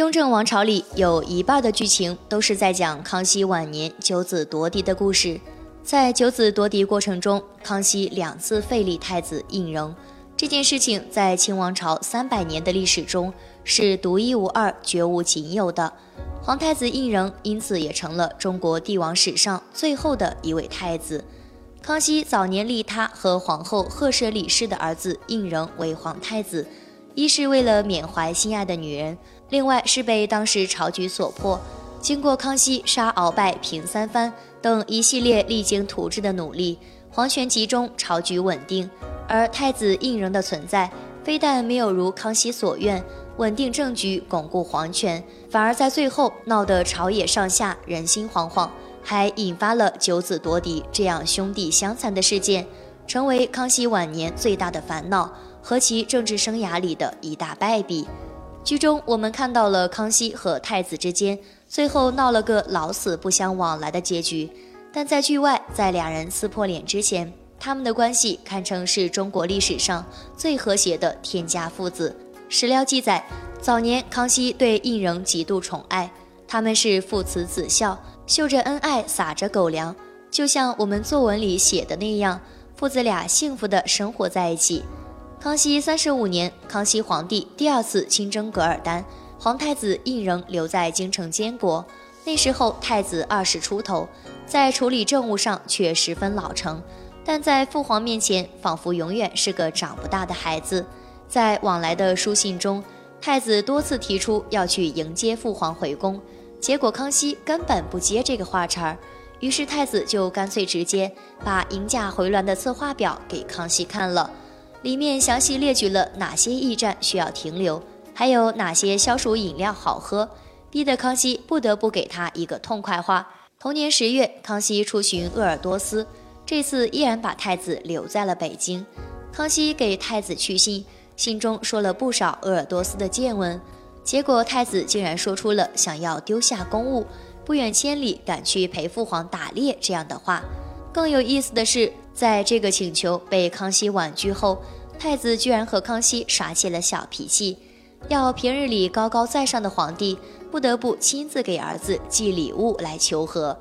雍正王朝里有一半的剧情都是在讲康熙晚年九子夺嫡的故事。在九子夺嫡过程中，康熙两次废立太子胤禛，这件事情在清王朝三百年的历史中是独一无二、绝无仅有的。皇太子胤禛因此也成了中国帝王史上最后的一位太子。康熙早年立他和皇后赫舍里氏的儿子胤禛为皇太子，一是为了缅怀心爱的女人。另外是被当时朝局所迫，经过康熙杀鳌拜、平三藩等一系列励精图治的努力，皇权集中，朝局稳定。而太子胤禛的存在，非但没有如康熙所愿稳定政局、巩固皇权，反而在最后闹得朝野上下人心惶惶，还引发了九子夺嫡这样兄弟相残的事件，成为康熙晚年最大的烦恼和其政治生涯里的一大败笔。剧中我们看到了康熙和太子之间最后闹了个老死不相往来的结局，但在剧外，在两人撕破脸之前，他们的关系堪称是中国历史上最和谐的天家父子。史料记载，早年康熙对胤禛极度宠爱，他们是父慈子孝，秀着恩爱，撒着狗粮，就像我们作文里写的那样，父子俩幸福的生活在一起。康熙三十五年，康熙皇帝第二次亲征噶尔丹，皇太子胤仍留在京城监国。那时候太子二十出头，在处理政务上却十分老成，但在父皇面前仿佛永远是个长不大的孩子。在往来的书信中，太子多次提出要去迎接父皇回宫，结果康熙根本不接这个话茬儿，于是太子就干脆直接把迎驾回銮的策划表给康熙看了。里面详细列举了哪些驿站需要停留，还有哪些消暑饮料好喝，逼得康熙不得不给他一个痛快话。同年十月，康熙出巡鄂尔多斯，这次依然把太子留在了北京。康熙给太子去信，信中说了不少鄂尔多斯的见闻，结果太子竟然说出了想要丢下公务，不远千里赶去陪父皇打猎这样的话。更有意思的是。在这个请求被康熙婉拒后，太子居然和康熙耍起了小脾气，要平日里高高在上的皇帝不得不亲自给儿子寄礼物来求和。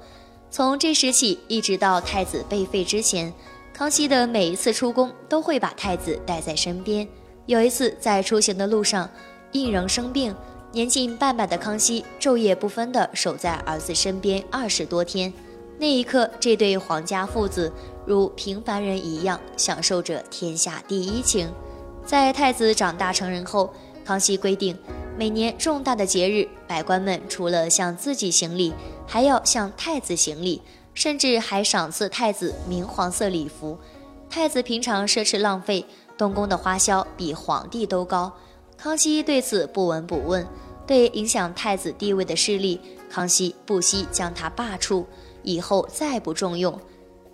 从这时起，一直到太子被废之前，康熙的每一次出宫都会把太子带在身边。有一次在出行的路上，胤禛生病，年近半百的康熙昼夜不分地守在儿子身边二十多天。那一刻，这对皇家父子如平凡人一样享受着天下第一情。在太子长大成人后，康熙规定，每年重大的节日，百官们除了向自己行礼，还要向太子行礼，甚至还赏赐太子明黄色礼服。太子平常奢侈浪费，东宫的花销比皇帝都高。康熙对此不闻不问，对影响太子地位的势力，康熙不惜将他罢黜。以后再不重用。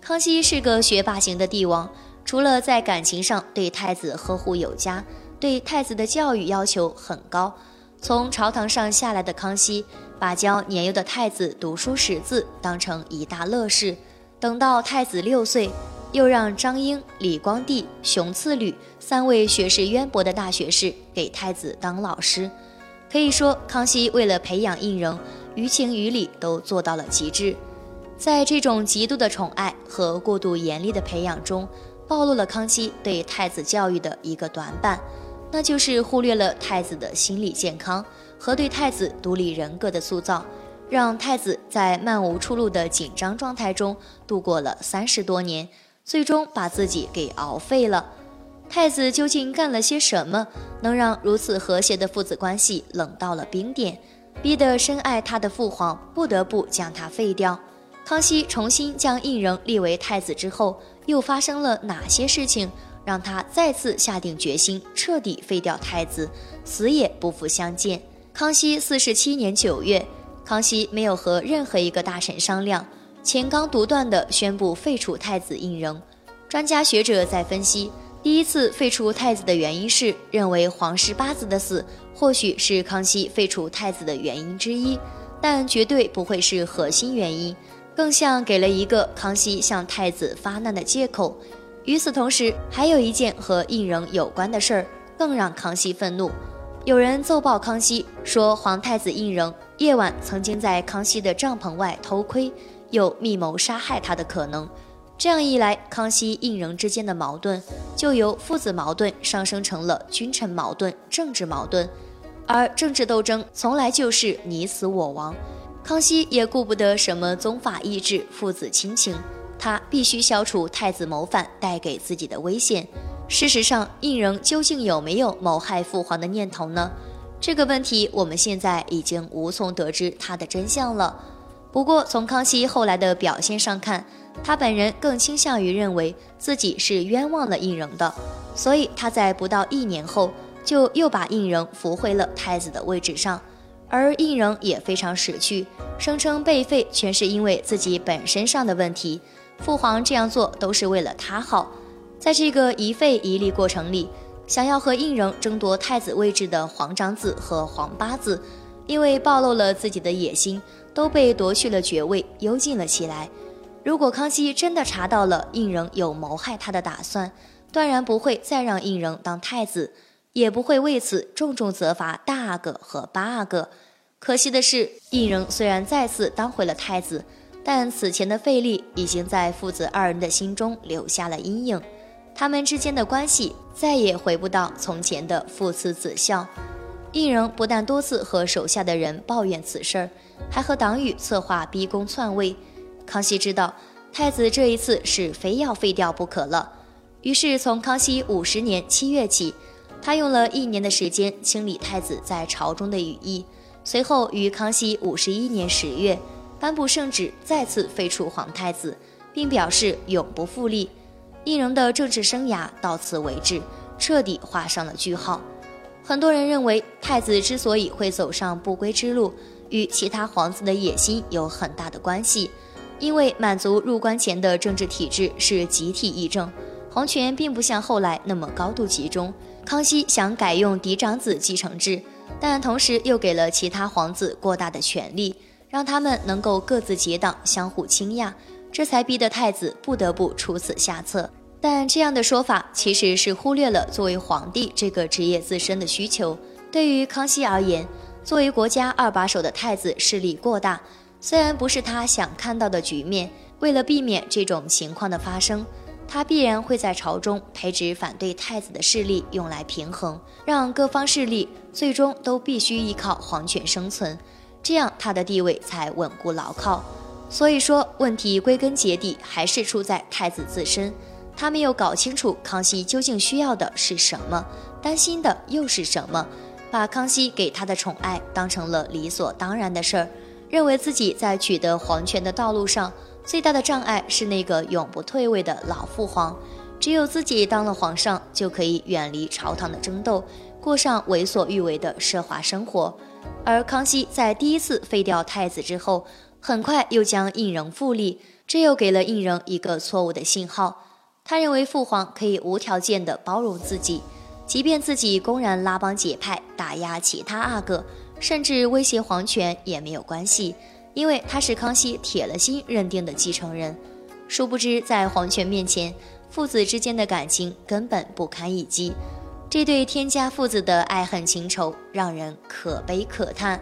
康熙是个学霸型的帝王，除了在感情上对太子呵护有加，对太子的教育要求很高。从朝堂上下来的康熙，把教年幼的太子读书识字当成一大乐事。等到太子六岁，又让张英、李光地、熊次履三位学识渊博的大学士给太子当老师。可以说，康熙为了培养胤禛，于情于理都做到了极致。在这种极度的宠爱和过度严厉的培养中，暴露了康熙对太子教育的一个短板，那就是忽略了太子的心理健康和对太子独立人格的塑造，让太子在漫无出路的紧张状态中度过了三十多年，最终把自己给熬废了。太子究竟干了些什么，能让如此和谐的父子关系冷到了冰点，逼得深爱他的父皇不得不将他废掉？康熙重新将胤禛立为太子之后，又发生了哪些事情，让他再次下定决心彻底废掉太子，死也不复相见？康熙四十七年九月，康熙没有和任何一个大臣商量，钱刚独断地宣布废除太子胤禛。专家学者在分析，第一次废除太子的原因是认为皇室八子的死或许是康熙废除太子的原因之一，但绝对不会是核心原因。更像给了一个康熙向太子发难的借口。与此同时，还有一件和胤禛有关的事儿更让康熙愤怒。有人奏报康熙说，皇太子胤禛夜晚曾经在康熙的帐篷外偷窥，有密谋杀害他的可能。这样一来，康熙胤禛之间的矛盾就由父子矛盾上升成了君臣矛盾、政治矛盾。而政治斗争从来就是你死我亡，康熙也顾不得什么宗法意志、父子亲情，他必须消除太子谋反带给自己的危险。事实上，胤禛究竟有没有谋害父皇的念头呢？这个问题我们现在已经无从得知他的真相了。不过，从康熙后来的表现上看，他本人更倾向于认为自己是冤枉了胤禛的，所以他在不到一年后就又把胤禛扶回了太子的位置上，而胤禛也非常识趣，声称被废全是因为自己本身上的问题，父皇这样做都是为了他好。在这个一废一立过程里，想要和胤禛争夺太子位置的皇长子和皇八子，因为暴露了自己的野心，都被夺去了爵位，幽禁了起来。如果康熙真的查到了胤禛有谋害他的打算，断然不会再让胤禛当太子，也不会为此重重责罚大阿哥和八阿哥。可惜的是，胤禛虽然再次当回了太子，但此前的费力已经在父子二人的心中留下了阴影。他们之间的关系再也回不到从前的父慈子孝。胤禛不但多次和手下的人抱怨此事，还和党羽策划逼宫篡位。康熙知道太子这一次是非要废掉不可了，于是从康熙五十年七月起，他用了一年的时间清理太子在朝中的羽翼，随后于康熙五十一年十月颁布圣旨，再次废除皇太子，并表示永不复立。胤禛的政治生涯到此为止，彻底画上了句号。很多人认为，太子之所以会走上不归之路，与其他皇子的野心有很大的关系。因为满族入关前的政治体制是集体议政，皇权并不像后来那么高度集中。康熙想改用嫡长子继承制，但同时又给了其他皇子过大的权力，让他们能够各自结党，相互倾轧。这才逼得太子不得不出此下策，但这样的说法其实是忽略了作为皇帝这个职业自身的需求。对于康熙而言，作为国家二把手的太子势力过大，虽然不是他想看到的局面，为了避免这种情况的发生，他必然会在朝中培植反对太子的势力，用来平衡，让各方势力最终都必须依靠皇权生存，这样他的地位才稳固牢靠。所以说，问题归根结底还是出在太子自身，他没有搞清楚康熙究竟需要的是什么，担心的又是什么，把康熙给他的宠爱当成了理所当然的事儿，认为自己在取得皇权的道路上最大的障碍是那个永不退位的老父皇，只有自己当了皇上，就可以远离朝堂的争斗，过上为所欲为的奢华生活。而康熙在第一次废掉太子之后，很快又将胤禛复立，这又给了胤禛一个错误的信号。他认为父皇可以无条件地包容自己，即便自己公然拉帮结派，打压其他阿哥，甚至威胁皇权也没有关系，因为他是康熙铁了心认定的继承人。殊不知，在皇权面前，父子之间的感情根本不堪一击。这对天家父子的爱恨情仇，让人可悲可叹。